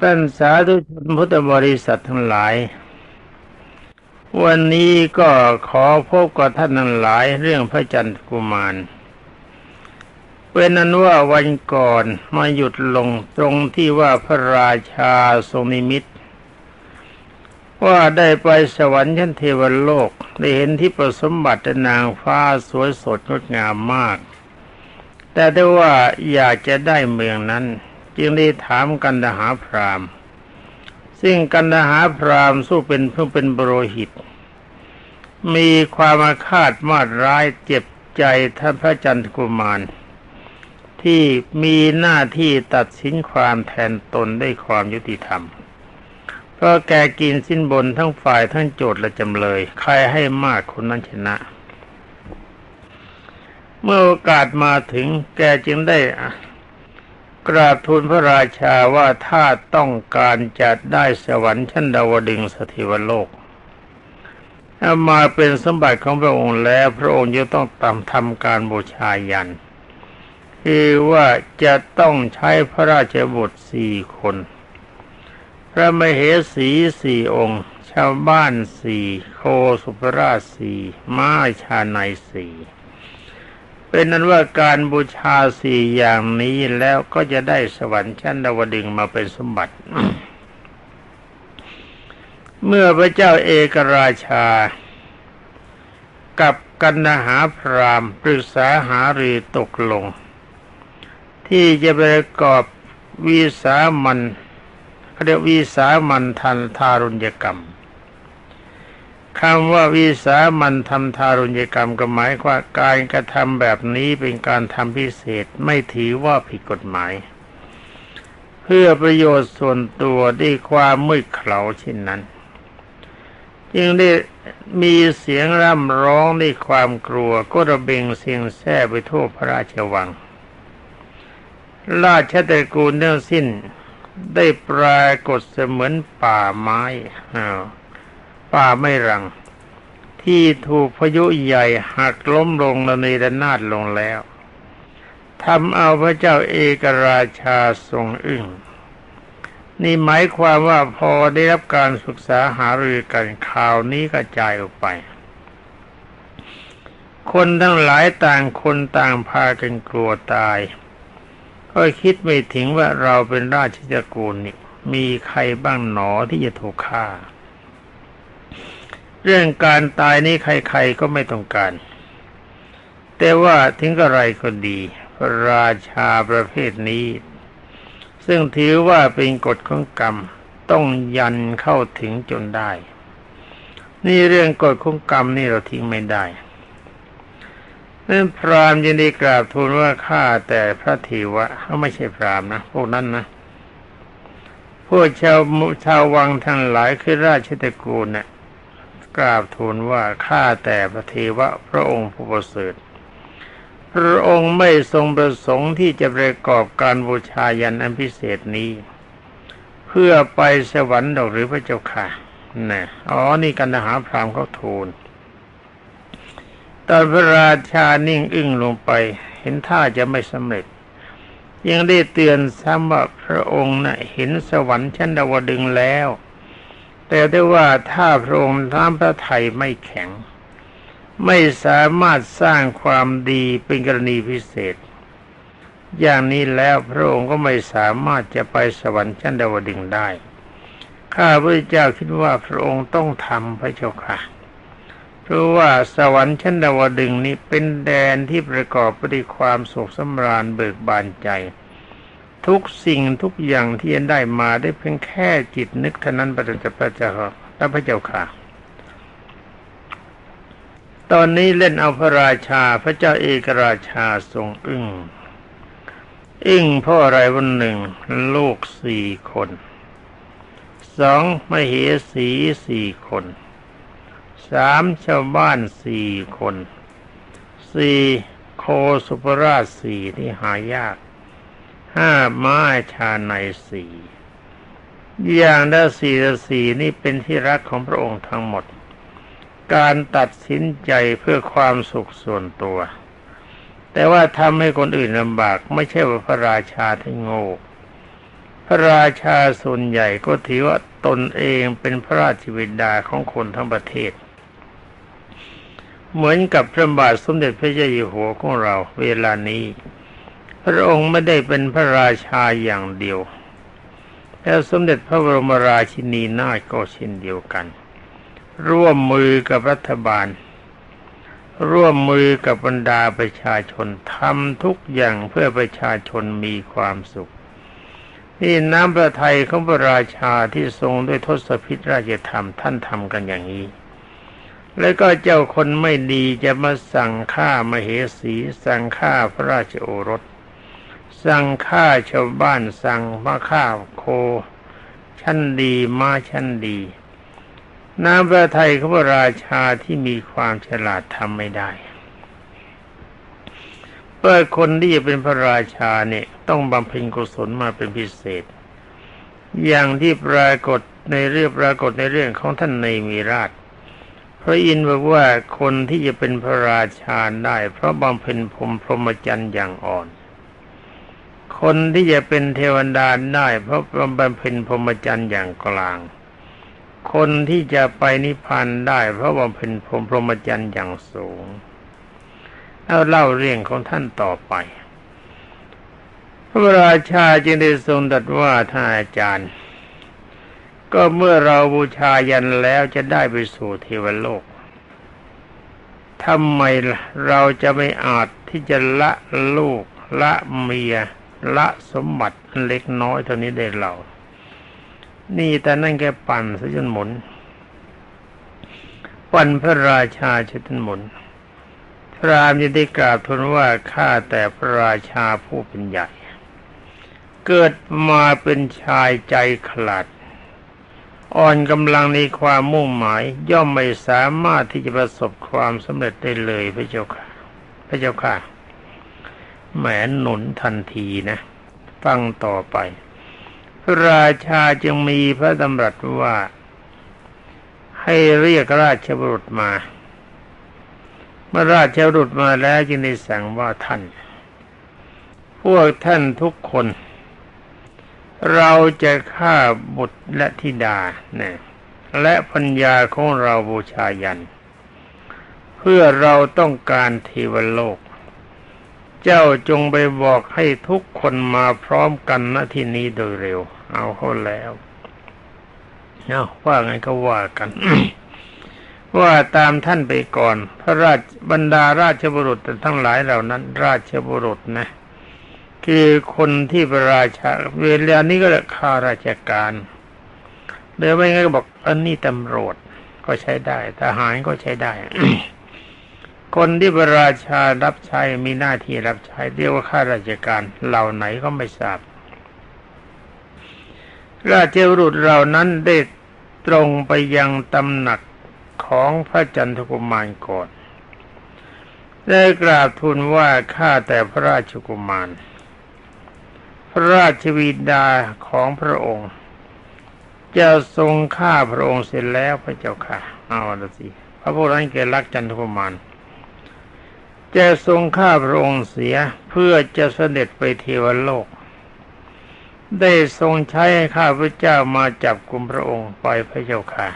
ท่านสาธุชนพุทธบริษัททั้งหลาย วันนี้ก็ขอพบกับท่านทั้งหลายเรื่องพระจันทร์กุมารเป็นนั้นว่าวันก่อนมาหยุดลงตรงที่ว่าพระราชาทรงนิมิต ว่าได้ไปสวรรค์ชั้นเทวโลก ได้เห็นที่ประสมบัตินางฟ้าสวยสดงดงามมาก แต่ได้ว่าอยากจะได้เมืองนั้น จึงได้ถามกันดาหาพรามซึ่งกันดาหาพรามสู้เป็นเพื่อเป็นบรหิต มีความอาฆาตมาดร้ายเจ็บใจท่านพระจันทกุมาร ที่มีหน้าที่ตัดสินความแทนตนได้ความยุติธรรม เพราะแกกินสิ้นบนทั้งฝ่ายทั้งโจทย์และจำเลย ใครให้มากคนนั้นชนะ เมื่อโอกาสมาถึงแกจึงได้ กราบทูลพระราชาว่าถ้าต้องการจะได้สวรรค์ชั้นดาวดึงสถิวโลกมาเป็นสมบัติของพระองค์แล้ว พระองค์จะต้องตามทำการบูชายัน คือว่าจะต้องใช้พระราชบุตรสี่คน พระมเหสีสี่องค์ ชาวบ้านสี่โคสุภราชสี่ม้าชาในสี่ เป็นนั้นว่าการบูชาสี่อย่างนี้แล้วก็จะได้สวรรค์ชั้นดาวดึงมาเป็นสมบัติ เมื่อพระเจ้าเอกราชา กับกันนหาพรามปรึกษาหารีตกลง ที่จะประกอบวิสามันเขาเรียกวิสามันทันทารุณยกรรม คำว่าวิสามันทำทารุณกรรมก็หมายว่าการกระทำแบบนี้เป็นการทำพิเศษไม่ถือว่าผิดกฎหมาย เพื่อประโยชน์ส่วนตัวได้ความมืดเขลาเช่นนั้น จึงได้มีเสียงร่ำร้องด้วยความกลัวก็ระเบงเสียงแซ่ไปทั่วพระราชวัง ราชตระกูลทั้งสิ้นได้ปรากฏเสมือนป่าไม้อ้าว ป่าไม่รัง ที่ถูกพายุใหญ่หักล้มลงระเนระนาดลงแล้วทำเอาพระเจ้าเอกราชาทรงอึ้งนี่หมายความว่าพอได้รับการศึกษาหารือกันข่าวนี้กระจายออกไป คนทั้งหลายต่างคนต่างพากันกลัวตาย ก็คิดไม่ถึงว่าเราเป็นราชจักรนี่มีใครบ้างหนอที่จะถูกฆ่า เรื่องการตายนี้ใครๆก็ไม่ต้องการ แต่ว่าถึงกระไรก็ดีพระราชาประเภทนี้ ซึ่งถือว่าเป็นกฎของกรรมต้องยันเข้าถึงจนได้ นี่เรื่องกฎของกรรมนี่เราทิ้งไม่ได้นั่นพรามยินดีกราบทูลว่าข้าแต่พระเทวะเขาไม่ใช่พรามนะพวกนั้นนะพวกชาวชาววังทั้งหลายคือราชตระกูลเนะ่ย กราบทูลว่าข้าแต่พระเทวะพระองค์ผู้ประเสริฐพระองค์ไม่ทรงประสงค์ที่จะประกอบการบูชายันอันพิเศษนี้ เพื่อไปสวรรค์ดอกหรือพระเจ้าค่ะนะอ๋อนี่กันหาพรามเขาทูลตอนพระราชานิ่งอึ้งลงไป เห็นท่าจะไม่สำเร็จ ยังได้เตือนซ้ำว่าพระองค์นะ่ะเห็นสวรรค์ชั้นดาวดึงแล้ว แต่ได้ว่าถ้าพระองค์ท้ามพระไทยไม่แข็ง ไม่สามารถสร้างความดีเป็นกรณีพิเศษ อย่างนี้แล้วพระองค์ก็ไม่สามารถจะไปสวรรค์ชั้นดาวดึงได้ ข้าพระเจ้าคิดว่าพระองค์ต้องทำพระเจ้าค่ะเพราะว่าสวรรค์ชั้นดาวดึงนี้เป็นแดนที่ประกอบไปด้วยความสุขสำราญเบิกบานใจ ทุกสิ่งทุกอย่างที่ยังได้มาได้เพียงแค่จิตนึกเท่านั้นพระเจ้าพระเจ้าพระเจ้าค่ะ ตอนนี้เล่นเอาพระราชาพระเจ้าเอกราชาทรงอึ้งอึ้งพราะอะไรวันหนึ่งลูกสี่คนสองมเหสีสี่คนสามชาวบ้านสี่คนสี่โคสุปราชสี่ที่หายาก ห้าไม้ชาในสี่อย่างละสี่ละสี่นี่เป็นที่รักของพระองค์ทั้งหมด การตัดสินใจเพื่อความสุขส่วนตัว แต่ว่าทำให้คนอื่นลำบากไม่ใช่ว่าพระราชาที่โง่พระราชาส่วนใหญ่ก็ถือว่าตนเองเป็นพระราชวิดาของคนทั้งประเทศ เหมือนกับพระบาทสมเด็จพระเจ้าอยู่หัวของเราเวลานี้ พระองค์ไม่ได้เป็นพระราชาอย่างเดียว แล้วสมเด็จพระบรมราชินีนาถก็เช่นเดียวกัน ร่วมมือกับรัฐบาล ร่วมมือกับบรรดาประชาชนทำทุกอย่างเพื่อประชาชนมีความสุขนี่น้ำพระทัยของพระราชาที่ทรงด้วยทศพิธราชธรรมท่านทำกันอย่างนี้ แล้วก็เจ้าคนไม่ดีจะมาสั่งฆ่ามเหสี สั่งฆ่าพระราชโอรส สั่งฆ่าชาวบ้านสั่งมาฆ่าโค ชั้นดีมาชั้นดี น้ำพระทัยของพระราชาที่มีความฉลาดทำไม่ได้เพื่อคนที่จะเป็นพระราชาเนี่ยต้องบำเพ็ญกุศลมาเป็นพิเศษ อย่างที่ปรากฏในเรื่องปรากฏในเรื่องของท่านในมีราชพระอินทร์บอกว่าคนที่จะเป็นพระราชาได้ เพราะบำเพ็ญพรมพรหมจรรย์อย่างอ่อน คนที่จะเป็นเทวดาได้เพราะบำเพ็ญพรหมจรรย์อย่างกลาง คนที่จะไปนิพพานได้เพราะบำเพ็ญพรหมพรหมจรรย์อย่างสูงแล้วเล่าเรื่องของท่านต่อไป พระราชาจึงได้ทรงตรัสว่าท่านอาจารย์ ก็เมื่อเราบูชายันแล้วจะได้ไปสู่เทวโลกทำไมเราจะไม่อาจที่จะละลูกละเมีย ละสมบัติเล็กน้อยเท่านี้ได้เรา นี่แต่นั่นแกปั่นซะจนหมุน ปั่นพระราชาชจนหมุน พระรามยินได้กราบทูลว่าข้าแต่พระราชาผู้เป็นใหญ่ เกิดมาเป็นชายใจขลาดอ่อนกำลังในความมุ่งหมาย ย่อมไม่สามารถที่จะประสบความสำเร็จได้เลยพระเจ้าค่ะ พระเจ้าค่ะ แหมหนุนทันทีนะฟังต่อไป พระราชาจึงมีพระดำรัสว่า ให้เรียกราชบุรุษมา เมื่อราชบุรุษมาแล้วจึงได้สั่งว่าท่าน พวกท่านทุกคน เราจะฆ่าบุตรและธิดาเนี่ยและปัญญาของเราบูชายัน เพื่อเราต้องการเทวโลก เจ้าจงไปบอกให้ทุกคนมาพร้อมกันณที่นี้โดยเร็ว เอาเข้าแล้วเอาว่าไงก็ว่ากัน ว่าตามท่านไปก่อน พระราชบรรดาราชบุรุษทั้งหลายเหล่านั้น ราชบุรุษนะ คือคนที่ประราชาเวลานี้ก็ข้าราชการเดี๋ยวไม่งั้นก็บอกอันนี้ตำรวจก็ใช้ได้ ทหารก็ใช้ได้ คนที่ประราชารับใช้มีหน้าที่รับใช้เรียกว่าข้าราชการเหล่าไหนก็ไม่ทราบ ราชบุรุษเหล่านั้นได้ตรงไปยังตำหนักของพระจันทกุมารก่อน ได้กราบทูลว่าข้าแต่พระราชกุมาร พระราชวิดาของพระองค์ จะทรงฆ่าพระองค์เสร็จแล้วพระเจ้าค่ะ เอาละสิพระพุทธนั้นเกรักจันทกุมาร จะทรงฆ่าพระองค์เสียเพื่อจะเสด็จไปเทวโลก ได้ทรงใช้ให้ข้าพระเจ้ามาจับกลุ่มพระองค์ไปพระเจ้าค่ะ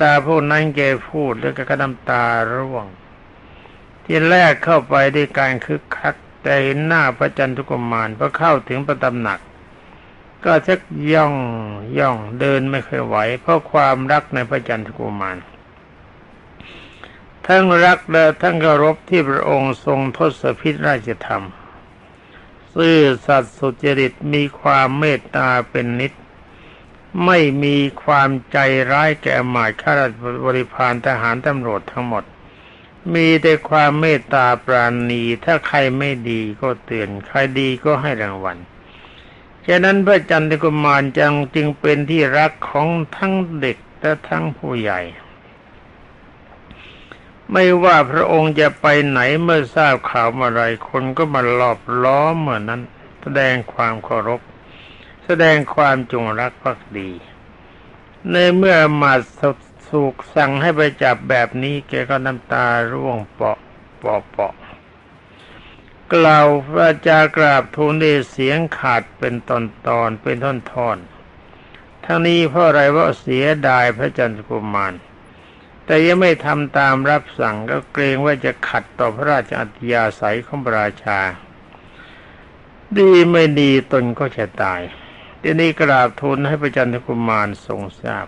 ตาผู้นั้นแกพูดแล้วก็กระน้ำตาร่วง ที่แรกเข้าไปด้วยการคึกคัก แต่เห็นหน้าพระจันทุกมารพอเข้าถึงประตำหนัก ก็ชักย่องย่องเดินไม่เคยไหว เพราะความรักในพระจันทกุมาร ทั้งรักและทั้งเคารพที่พระองค์ทรงทศพิธราชธรรม ซื่อสัตย์สุจริตมีความเมตตาเป็นนิด ไม่มีความใจร้ายแก่หมายข้าราชบริพารทหารตำรวจทั้งหมด มีแต่ความเมตตาปราณีถ้าใครไม่ดีก็เตือนใครดีก็ให้รางวัลฉะนั้นพระจันทกุมารจังจึงเป็นที่รักของทั้งเด็กและทั้งผู้ใหญ่ ไม่ว่าพระองค์จะไปไหนเมื่อทราบข่าวอะไรคนก็มาหลอบล้อมเหมือนนั้น แสดงความเคารพ แสดงความจงรักภักดี ในเมื่อมาสุกสั่งให้ไปจับแบบนี้แกก็น้ำตาร่วงเปาะเปาะเปาะกล่าวพระจากราบทูลด้วยเสียงขาดเป็นตอนตอนเป็นท่อนทอนทั้งนี้เพราะอะไรว่าเสียดายพระจันทร์กุมาร แต่ยังไม่ทำตามรับสั่งก็เกรงว่าจะขัดต่อพระราชอัธยาศัยของพระราชา ดีไม่ดีตนก็จะตายทีนี้กราบทูลให้พระจันทกุมารทรงทราบ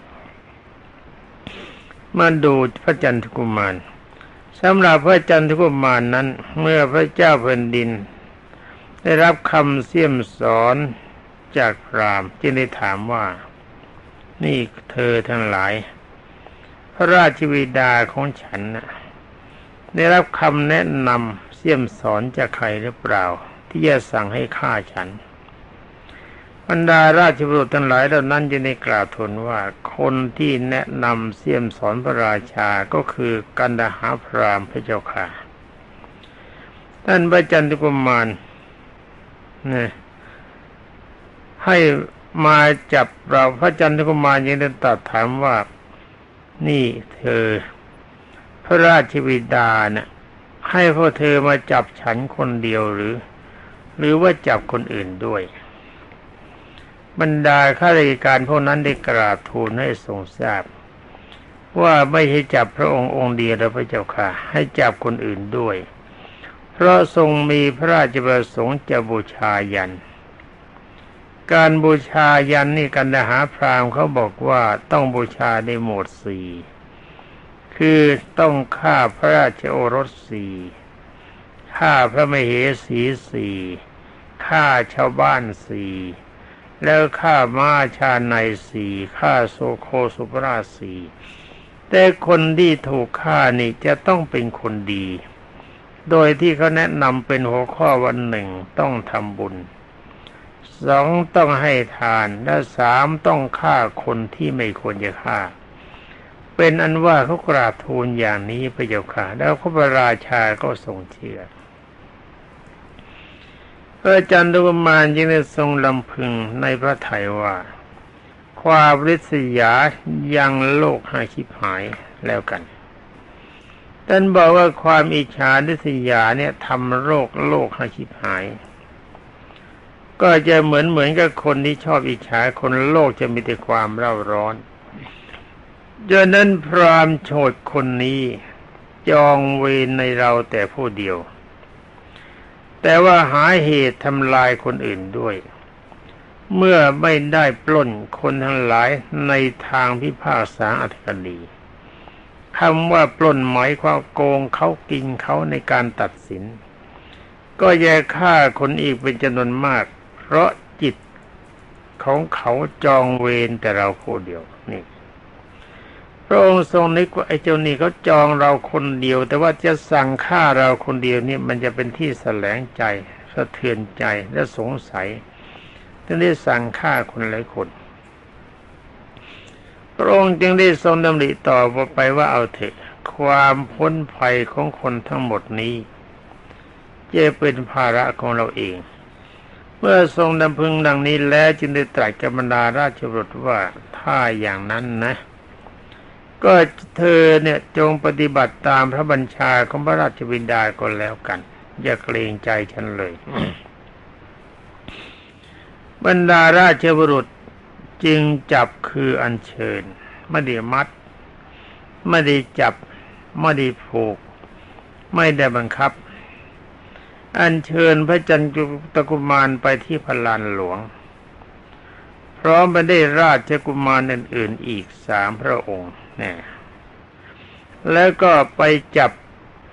มาดูพระจันทกุมารสำหรับพระจันทกุมารนนั้น เมื่อพระเจ้าแผ่นดิน ได้รับคำเสี่ยมสอนจากพรามจึงได้ถามว่า นี่เธอทั้งหลาย พระราชวิดาของฉันนะได้รับคำแนะนำเสี่ยมสอนจากใครหรือเปล่า ที่จะสั่งให้ฆ่าฉัน บรรดาราชบุตรทั้งหลายเหล่านั้นจะได้กล่าวทูลว่าคนที่แนะนำเสี่ยมสอนพระราชาก็คือกันดาหาพรามพระเจ้าค่ะท่านพระจันทกุมารนี่ให้มาจับเราพระจันทกุมารยังได้ตรัสถามว่า นี่เธอ พระราชวิดาเนะ่ยให้พวกเธอมาจับฉันคนเดียวหรือ หรือว่าจับคนอื่นด้วย บรรดาข้าราชการพวกนั้นได้กราบทูลให้ทรงทราบ ว่าไม่ให้จับพระองค์องค์เดียวแล้วพระเจ้าค่ะ ให้จับคนอื่นด้วย เพราะทรงมีพระราชประสงค์จะบูชายัน การบูชายันนี่กันดาหาพราหมณ์เขาบอกว่าต้องบูชาในหมวดสี่คือต้องฆ่าพระราชโอรสสี่ฆ่าพระมเหสีสี่ฆ่าชาวบ้านสี่แล้วฆ่าม้าชาในสี่ฆ่าโซโคสุปราสีแต่คนที่ถูกฆ่านี่จะต้องเป็นคนดี โดยที่เขาแนะนำเป็นหัวข้อวันหนึ่งต้องทำบุญ สองต้องให้ทานและสามต้องฆ่าคนที่ไม่ควรจะฆ่า เป็นอันว่าเขากราบทูลอย่างนี้พระเจ้าค่ะแล้วพระราชาก็ทรงเชื่อพระจันทกุมารจึงได้ทรงลำพึงในพระทัยว่า ความริษยายังโลกให้ชิบหายแล้วกันท่านบอกว่าความอิจฉาริษยาเนี่ยทำโลกโลกให้ชิบหาย ก็จะเหมือนเหมือนกับคนที่ชอบอิจฉาคนโลกจะมีแต่ความเร่าร้อนดังนั้นพรามโฉดคนนี้จองเวรในเราแต่ผู้เดียว แต่ว่าหาเหตุทำลายคนอื่นด้วย เมื่อไม่ได้ปล้นคนทั้งหลายในทางพิพากษาอัธกดีคำว่าปล้นหมายความโกงเขากินเขาในการตัดสิน ก็แย่ฆ่าคนอีกเป็นจำนวนมาก เพราะจิตของเขาจองเวรแต่เราผู้เดียวนี่พระองค์ทรงนึกว่าไอ้เจ้านี่เขาจองเราคนเดียว แต่ว่าจะสั่งฆ่าเราคนเดียวนี่มันจะเป็นที่แสลงใจสะเทือนใจและสงสัยจึงได้สั่งฆ่าคนหลายคนพระองค์จึงได้ทรงดำริต่อไปว่าเอาเถอะความพ้นภัยของคนทั้งหมดนี้ จะเป็นภาระของเราเอง มื่อทรงดำพึงดังนี้แล้วจึงได้ตรัสกับบรรดาราชบุตรว่าถ้าอย่างนั้นนะ ก็เธอเนี่ยจงปฏิบัติตามพระบัญชาของพระราชบิดาก็แล้วกัน อย่าเกรงใจฉันเลย บรรดาราชบุรุษจึงจับคืออัญเชิญไม่ได้มัดไม่ได้จับไม่ได้ผูก ไม่ได้บังคับ อัญเชิญพระจันทรกุมารไปที่พลานหลวง พร้อมไปได้ราชกุมารอื่นๆอีกสามพระองค์นี่แล้วก็ไปจับ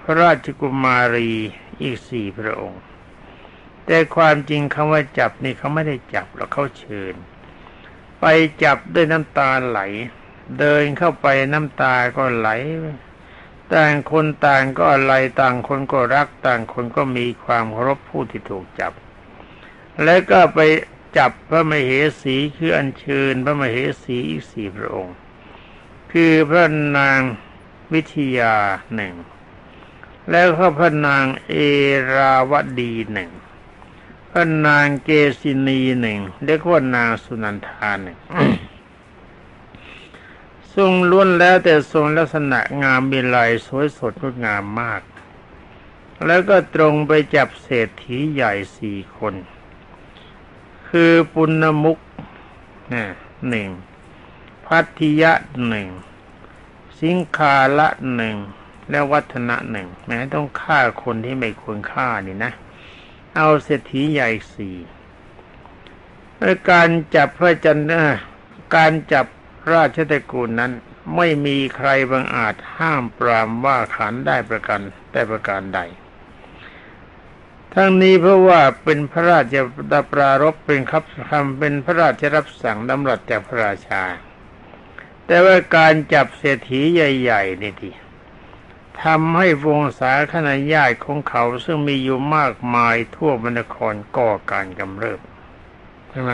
พระราชกุมารีอีกสี่พระองค์ แต่ความจริงคำว่าจับนี่เขาไม่ได้จับหรอกเขาเชิญ ไปจับด้วยน้ำตาไหล เดินเข้าไปน้ำตาก็ไหล ต่างคนต่างก็อะไรต่างคนก็รักต่างคนก็มีความเคารพผู้ที่ถูกจับ แล้วก็ไปจับพระมเหสีคืออัญเชิญพระมเหสีอีกสี่พระองค์ คือพระนางวิทยาหนึ่งแล้วก็พระนางเอราวดีหนึ่งพระนางเกษินีหนึ่งเรียกว่านางสุนันทาหนึ่ง ทรงล้วนแล้วแต่ทรงลักษณะงามมีลายสวยสดงดงามมาก แล้วก็ตรงไปจับเศรษฐีใหญ่สี่คน คือปุณมุกหนึ่งพัทธิยะหนึ่งสิงคาละหนึ่งและวัฒนะหนึ่งแม้ต้องฆ่าคนที่ไม่ควรฆ่านี่นะ เอาเศรษฐีใหญ่สี่การจับพระจันทร์การจับ ราชตระกูลนั้นไม่มีใครบังอาจห้ามปรามว่าขันได้ประกันแต่ประการใด ทั้งนี้เพราะว่าเป็นพระราชดาปรารบเป็นคับคำเป็นพระราชรับสั่งดำรัสจากพระราชา แต่ว่าการจับเศรษฐีใหญ่ๆนี่ทีทำให้วงศาคณะญาติของเขาซึ่งมีอยู่มากมายทั่วบรรครก่อการกำเริบใช่ไหม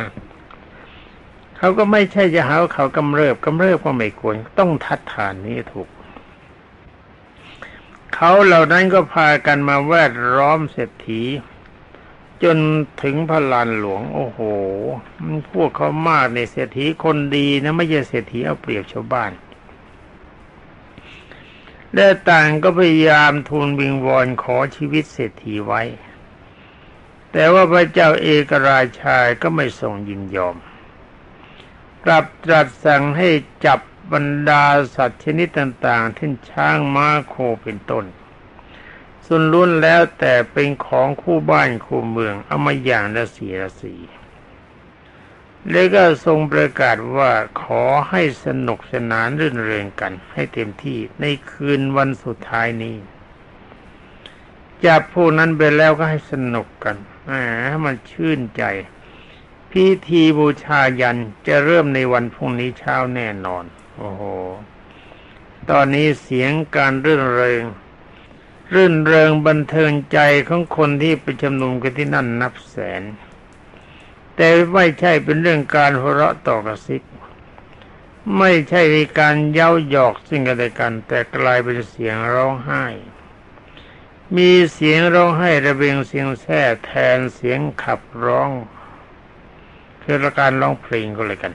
เขาก็ไม่ใช่จะหาเขากำเริบกำเริบก็ไม่ควรต้องทัดทานนี้ถูก เขาเหล่านั้นก็พากันมาแวดล้อมเศรษฐี จนถึงพลานหลวง โอ้โห พวกเขามากในเศรษฐีคนดีนะไม่ใช่เศรษฐีเอาเปรียบชาวบ้านและต่างก็พยายามทูลวิงวอนขอชีวิตเศรษฐีไว้ แต่ว่าพระเจ้าเอกราชาก็ไม่ทรงยินยอม กลับตรัสสั่งให้จับบรรดาสัตว์ชนิดต่างๆเช่นช้างม้าโคเป็นต้น ส่วนล้วนแล้วแต่เป็นของคู่บ้านคู่เมืองเอามาอย่างละสีละสีแล้วก็ทรงประกาศว่าขอให้สนุกสนานรื่นเริงกัน ให้เต็มที่ในคืนวันสุดท้ายนี้จับผู้นั้นไปแล้วก็ให้สนุกกันแหมมันชื่นใจ พิธีบูชายันจะเริ่มในวันพรุ่งนี้เช้าแน่นอน โอ้โห ตอนนี้เสียงการรื่นเริง รื่นเริงบันเทิงใจของคนที่ไปชุมนุมกันที่นั่นนับแสน แต่ไม่ใช่เป็นเรื่องการหัวเราะต่อกระซิบไม่ใช่ในการเย้าหยอกซึ่งกันและกัน แต่กลายเป็นเสียงร้องไห้ มีเสียงร้องไห้ระเบียงเสียงแท้แทนเสียงขับร้อง คือการร้องเพลงก็เลยกัน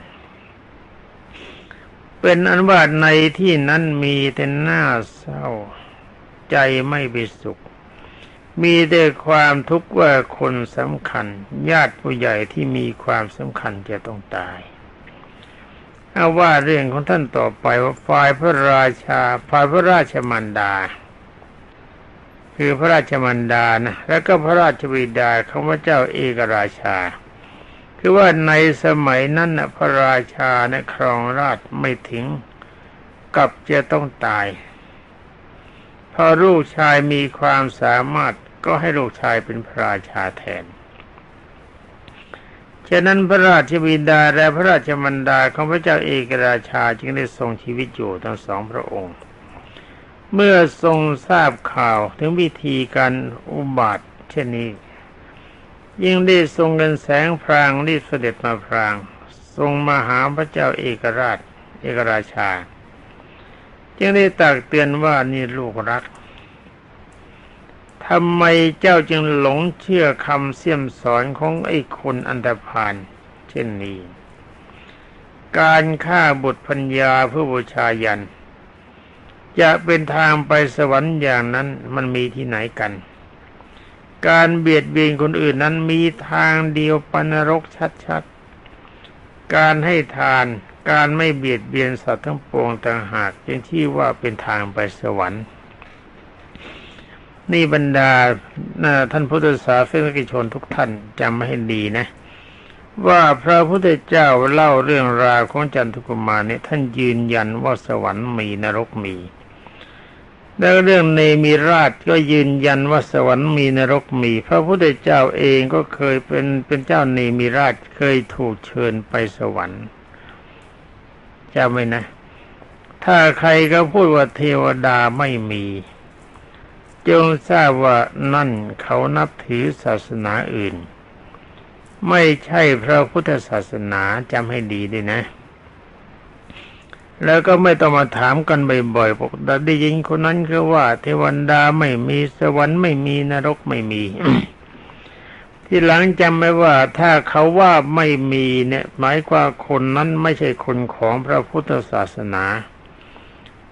เป็นอันว่าในที่นั้นมีแต่หน้าเศร้า ใจไม่เป็นสุข มีแต่ความทุกข์ว่าคนสำคัญ ญาติผู้ใหญ่ที่มีความสำคัญจะต้องตายเอาว่าเรื่องของท่านต่อไปว่าฝ่ายพระราชาฝ่ายพระราชมันดา คือพระราชมันดานะแล้วก็พระราชบิดาของพระเจ้าเอกราชา คือว่าในสมัยนั้นนะพระราชานะครองราชไม่ถึงกับจะต้องตาย พอลูกชายมีความสามารถก็ให้ลูกชายเป็นพระราชาแทน ฉะนั้นพระราชบิดาและพระราชมันดาของพระเจ้าเอกราชาจึงได้ทรงชีวิตอยู่ทั้งสองพระองค์ เมื่อทรงทราบข่าวถึงวิธีการอุบัติเช่นนี้ ยิ่งได้ทรงเงินแสงพรางรีบเสด็จมาพราง ทรงมาหาพระเจ้าเอกราช เอกราชา จึงได้ตักเตือนว่านี่ลูกรักทำไมเจ้าจึงหลงเชื่อคำเสี่ยมสอนของไอ้คนอันธพาลเช่นนี้ การฆ่าบุตรพัญญาเพื่อบูชายัน จะเป็นทางไปสวรรค์อย่างนั้นมันมีที่ไหนกัน การเบียดเบียนคนอื่นนั้นมีทางเดียวปนรกชัดๆ การให้ทานการไม่เบียดเบียนสัตว์ทั้งปวงต่างหากยังที่ว่าเป็นทางไปสวรรค์ นี่บรรดาท่านพุทธศาสนิกชนทุกท่านจำให้ดีนะ ว่าพระพุทธเจ้าเล่าเรื่องราวของจันทุกุมารเนี่ยท่านยืนยันว่าสวรรค์มีนรกมี แล้วเรื่องเนมีราชก็ยืนยันว่าสวรรค์มีนรกมี พระพุทธเจ้าเองก็เคยเป็นเป็นเจ้าเนมีราชเคยถูกเชิญไปสวรรค์จำไว้นะ ถ้าใครก็พูดว่าเทวดาไม่มี จงทราบว่านั่นเขานับถือศาสนาอื่น ไม่ใช่พระพุทธศาสนาจำให้ดีด้วยนะ แล้วก็ไม่ต้องมาถามกันบ่อยๆบอกได้ยินคนนั้นก็ว่า เทวดาไม่มีสวรรค์ไม่มีนรกไม่มี ที่หลังจำไว้ว่า ถ้าเขาว่าไม่มีเนี่ย หมายความคนนั้นไม่ใช่คนของพระพุทธศาสนา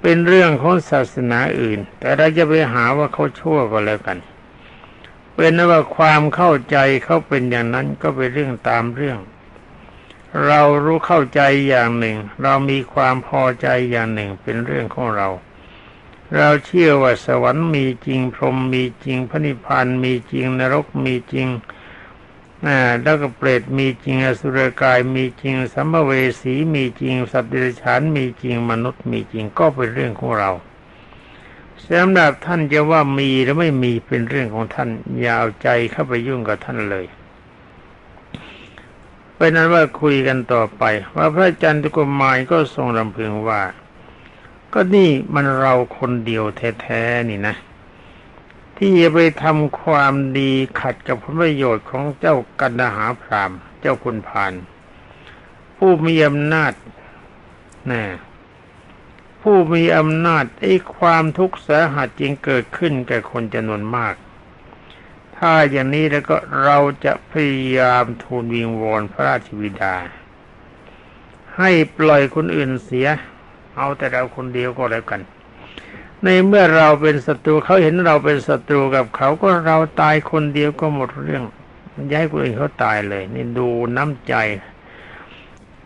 เป็นเรื่องของศาสนาอื่น แต่เราจะไปหาว่าเขาชั่วก็แล้วกัน เป็นว่าความเข้าใจเขาเป็นอย่างนั้นก็เป็นเรื่องตามเรื่อง เรารู้เข้าใจอย่างหนึ่ง เรามีความพอใจอย่างหนึ่งเป็นเรื่องของเรา เราเชื่อว่าสวรรค์มีจริงพรหมมีจริงพระนิพพานมีจริงนรกมีจริงแล้วก็เปรตมีจริงอสุรกายมีจริงสัมภเวสีมีจริงสัตว์เดรัจฉานมีจริงมนุษย์มีจริงก็เป็นเรื่องของเราสำหรับท่านจะว่ามีหรือไม่มีเป็นเรื่องของท่านอย่าเอาใจเข้าไปยุ่งกับท่านเลย เป็นนั้นว่าคุยกันต่อไป ว่าพระจันทกุมารก็ทรงรำพึงว่า ก็นี่มันเราคนเดียวแท้ๆนี่นะ ที่จะไปทำความดีขัดกับผลประโยชน์ของเจ้ากันดาหาพรามเจ้าคุณพานผู้มีอำนาจนะผู้มีอำนาจไอ้ความทุกข์สาหัสจึงเกิดขึ้นแก่คนจำนวนมาก ถ้าอย่างนี้แล้วก็เราจะพยายามทูลวิงวอนพระราชวิดา ให้ปล่อยคนอื่นเสีย เอาแต่เราคนเดียวก็แล้วกัน ในเมื่อเราเป็นศัตรูเขาเห็นเราเป็นศัตรูกับเขาก็เราตายคนเดียวก็หมดเรื่องย้ายคนอื่นเขาตายเลย นี่ดูน้ำใจ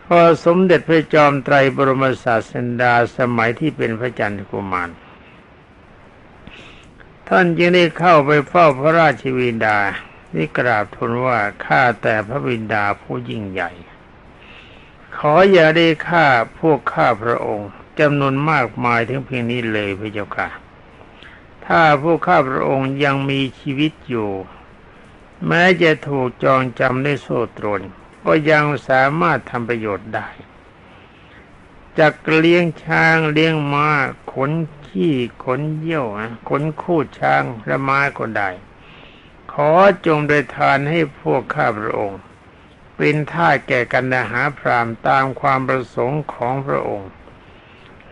พอสมเด็จพระจอมไตรบรมศาสดาสมัยที่เป็นพระจันทร์กุมาร ท่านจึงได้เข้าไปเฝ้าพระราชวินดาที่กราบทูลว่าข้าแต่พระวินดาผู้ยิ่งใหญ่ ขออย่าได้ฆ่าพวกข้าพระองค์จำนวนมากมายถึงเพียงนี้เลยพระเจ้าค่ะ ถ้าผู้ข้าพระองค์ยังมีชีวิตอยู่ แม้จะถูกจองจำได้โซ่ตรนก็ยังสามารถทำประโยชน์ได้จากเลี้ยงช้างเลี้ยงมา้าขน ขี้ขนเยี่ยวขนคู่ช้างและม้าก็ได้ ขอจงโดยทานให้พวกข้าพระองค์ เป็นท่าแก่กันดาหาพรามตามความประสงค์ของพระองค์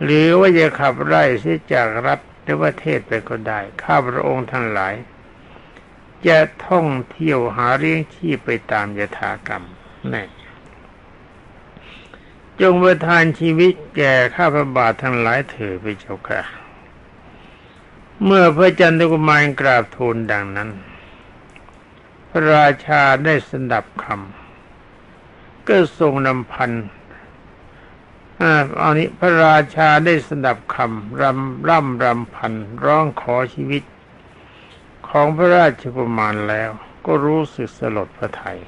หรือว่าจะขับไล่เสียจากรัฐหรือว่าเทศไปก็ได้ ข้าพระองค์ทั้งหลาย จะท่องเที่ยวหาเลี้ยงชีพไปตามยถากรรมนี่จงประทานชีวิตแก่ข้าพระบาททั้งหลายเถิดไปเจ้าค่ะ เมื่อพระจันทกุมารกราบทูลดังนั้น พระราชาได้สดับคำก็ทรงนำพันอันนี้พระราชาได้สดับคำรำร่ำรำพันร้องขอชีวิต ของพระราชกุมารแล้ว ก็รู้สึกสลดพระทยัย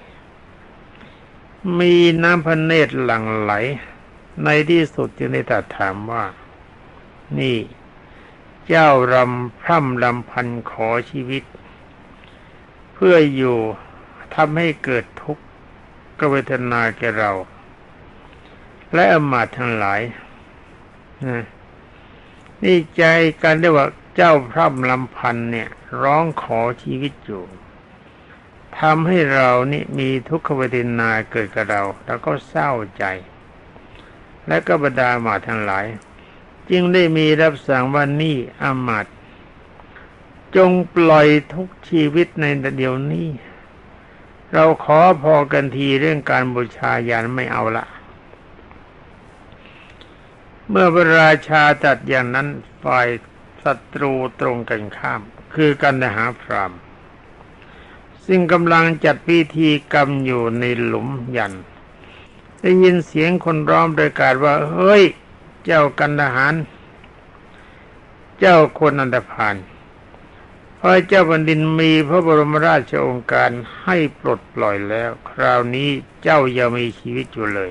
มีน้ำพระเนตรหลั่งไหล ในที่สุดจึงได้ตรัสถามว่า นี่ เจ้ารำพร่ำรำพันขอชีวิต เพื่ออยู่ทำให้เกิดทุกข์กเวทนาแก่เรา และอมาตทั้งหลายนี่ใจกันได้ว่าเจ้าพร่ำลำพันเนี่ย ร้องขอชีวิตอยู่ทำให้เรานี่มีทุกขเวทนาเกิดกับเรา แล้วก็เศร้าใจ และก็บรรดามาทั้งหลาย จึงได้มีรับสั่งว่านี่อามาตจงปล่อยทุกชีวิตในเดี๋ยวนี้ เราขอพอกันทีเรื่องการบูชายันไม่เอาละเมื่อพระราชาตัดอย่างนั้นฝ่ายศัตรูตรงกันข้าม คือกันหาพรามซึ่งกำลังจัดพิธีกรรมอยู่ในหลุมยัน ได้ยินเสียงคนร้องโดยการว่า เฮ้ย เจ้ากันทหาร เจ้าคนอันดพานพระเจ้าแผ่นดินมีพระบรมราชโองการให้ปลดปล่อยแล้ว คราวนี้เจ้ายังมีชีวิตอยู่เลย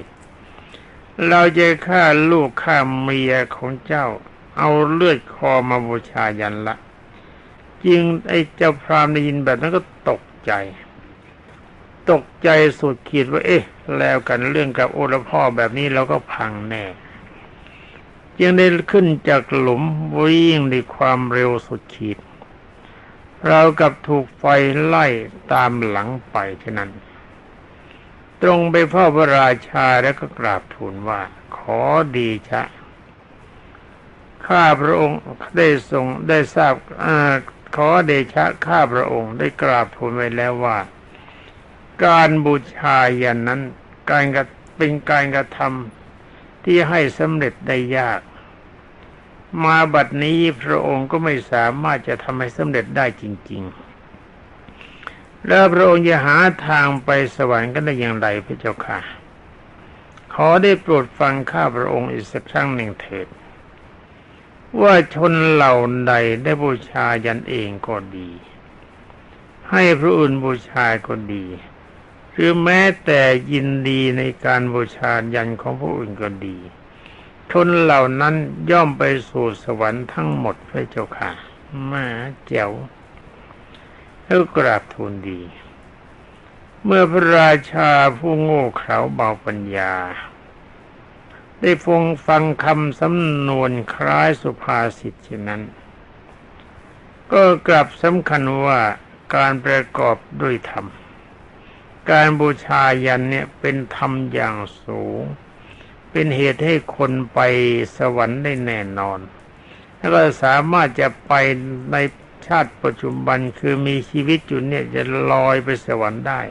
เราจะฆ่าลูกฆ่าเมียของเจ้า เอาเลือดคอมาบูชายันละจริงไอ้เจ้าพรามได้ยินแบบนั้นก็ตกใจ ตกใจสุดขีดว่า เอ๊ะ แล้วกันเรื่องกับโอรพ่อแบบนี้เราก็พังแน่ ยังได้ขึ้นจากหลุมวิ่งด้วยความเร็วสุดขีด เรากับถูกไฟไล่ตามหลังไปเช่านั้น ตรงไปพ่อพระราชาแล้วก็กราบทูลว่า ขอดีชะ ข้าพระองค์ได้ทรงได้ทราบอขอเดชะข้าพระองค์ได้กราบทูลไว้แล้วว่า การบูชายันนั้น การกเป็นการกระทำ ที่ให้สำเร็จได้ยาก มาบัดนี้พระองค์ก็ไม่สามารถจะทำให้สำเร็จได้จริง ๆ แล้วพระองค์จะหาทางไปสวรรค์กันได้อย่างไรพระเจ้าค่ะ ขอได้โปรดฟังข้าพระองค์อีกสักครั้งหนึ่งเถิด ว่าชนเหล่าใดได้บูชายันเองก็ดี ให้พระอุ่นบูชาก็ดี หรือแม้แต่ยินดีในการบูชายันของผู้อื่นก็ดี ชนเหล่านั้นย่อมไปสู่สวรรค์ทั้งหมดพระเจ้าค่ะมาเจ๋วแล้วกราบทูลดี เมื่อพระราชาผู้โง่เขลาเบาปัญญา ได้ฟงฟังคำสำนวนคล้ายสุภาษิตเช่นนั้น ก็กลับสำคัญว่าการประกอบด้วยธรรม การบูชายันเนี่ยเป็นธรรมอย่างสูง เป็นเหตุให้คนไปสวรรค์ได้แน่นอน แล้วก็สามารถจะไปในชาติปัจจุบันคือมีชีวิตอยู่เนี่ยจะลอยไปสวรรค์ได้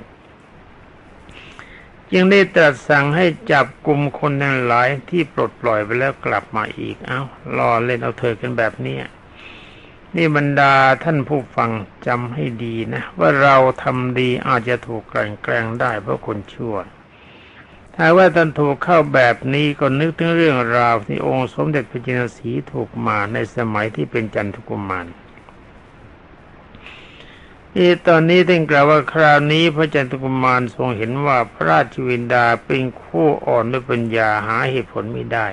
จึงได้ตรัสสั่งให้จับกลุ่มคนทั้งหลายที่ปลดปล่อยไปแล้วกลับมาอีกเอา้า รอเล่นเอาเธอกันแบบนี้ นี่บรรดาท่านผู้ฟังจำให้ดีนะ ว่าเราทำดีอาจจะถูกกลั่นแกล้งได้เพราะคนชั่ว ถ้าว่าท่านถูกเข้าแบบนี้ก็นึกถึงเรื่องราวที่องค์สมเด็จพระจินสีถูกมาในสมัยที่เป็นจันทกุมารนี่ตอนนี้ท่านกล่าวว่าคราวนี้พระจันทกุมารทรงเห็นว่าพระราชวินดาเป็นคู่อ่อนด้วยปัญญาหาเหตุผลไม่ได้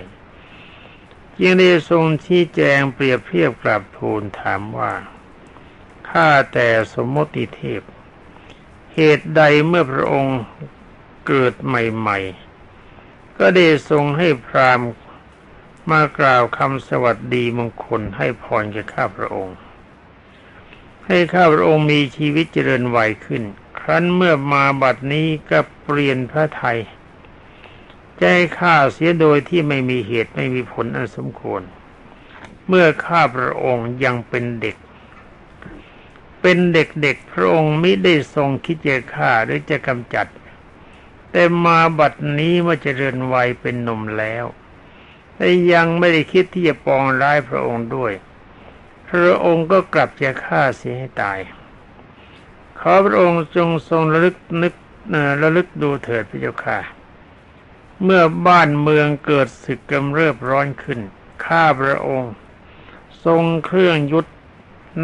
ยังได้ทรงชี้แจงเปรียบเทียบกลับทูลถามว่า ข้าแต่สมมติเทพ เหตุใดเมื่อพระองค์เกิดใหม่ๆ ก็ได้ทรงให้พรามมากล่าวคำสวัสดีมงคลให้พรแก่ข้าพระองค์ ให้ข้าพระองค์มีชีวิตเจริญวัยขึ้น ครั้นเมื่อมาบัดนี้ก็เปลี่ยนพระไทย จะให้ฆ่าเสียโดยที่ไม่มีเหตุไม่มีผลอันสมควร เมื่อข้าพระองค์ยังเป็นเด็ก เป็นเด็กๆพระองค์ไมิได้ทรงคิดจะฆ่าหรือจะกำจัด แต่มาบัดนี้เมื่อเจริญวัยเป็นหนุ่มแล้วแต่ยังไม่ได้คิดที่จะปองร้ายพระองค์ด้วย พระองค์ก็กลับจะฆ่าเสียให้ตาย ขอพระองค์จงทรงระลึกนึกระลึกดูเถิดพระเจ้าค่ะ เมื่อบ้านเมืองเกิดศึกกำเริบร้อนขึ้น ข้าพระองค์ ทรงเครื่องยุทธ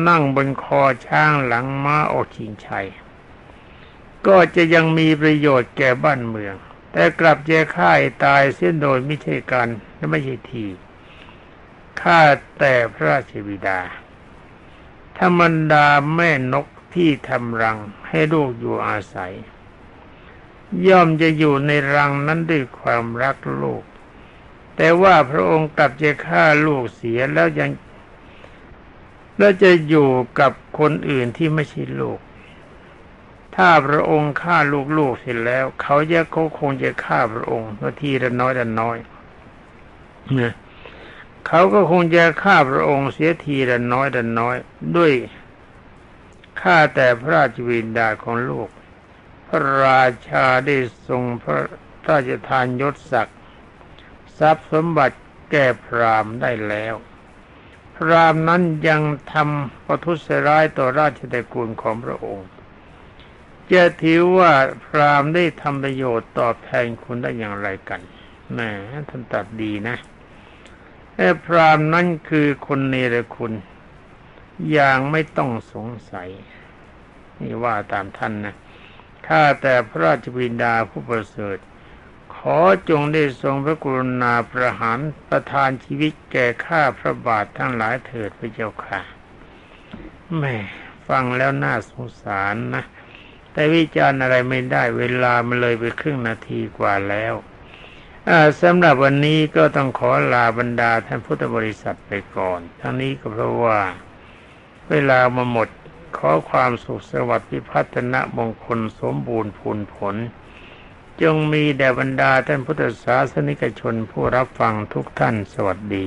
นั่งบนคอช้างหลังม้าออกชิงชัย ก็จะยังมีประโยชน์แก่บ้านเมือง แต่กลับจะฆ่าตายเส้นโดยไม่ใช่การและไม่ใช่ทีฆ่าแต่พระราชบิดา ธรรมดาแม่นกที่ทำรังให้ลูกอยู่อาศัย ย่อมจะอยู่ในรังนั้นด้วยความรักลูก แต่ว่าพระองค์กลับจะฆ่าลูกเสียแล้วยัง แล้วจะอยู่กับคนอื่นที่ไม่ใช่ลูก ถ้าพระองค์ฆ่าลูกๆเสร็จแล้ว เขาจะเขาคงจะฆ่าพระองค์ทีละน้อยละน้อยนะเขาก็คงจะฆ่าพระองค์เสียทีละน้อยละน้อย ด้วยฆ่าแต่พระราชวินดาของลูก พระราชาได้ทรงพระราชทานยศศักดิ์ทรัพย์สมบัติแก่พรามได้แล้ว พรามนั้นยังทำประทุษร้ายต่อราชตระกูลของพระองค์ จะถือว่าพรามได้ทำประโยชน์ตอบแทนคุณได้อย่างไรกันแหมท่านตัดดีนะแต่พรามนั้นคือคนเนรคุณ อย่างไม่ต้องสงสัย นี่ว่าตามท่านนะ ข้าแต่พระราชบิดาผู้ประเสริฐ ขอจงได้ทรงพระกรุณาประหารประทานชีวิตแก่ข้าพระบาททั้งหลายเถิดพระเจ้าค่ะแม่ฟังแล้วน่าสงสารนะ แต่วิจารณ์อะไรไม่ได้เวลามันเลยไปครึ่งนาทีกว่าแล้วสำหรับวันนี้ก็ต้องขอลาบรรดาท่านพุทธบริษัทไปก่อน ทั้งนี้ก็เพราะว่า เวลามาหมด ขอความสุขสวัสดิ์พิพัฒนะมงคลสมบูรณ์ผลผล จงมีแด่บรรดาท่านพุทธศาสนิกชนผู้รับฟังทุกท่านสวัสดี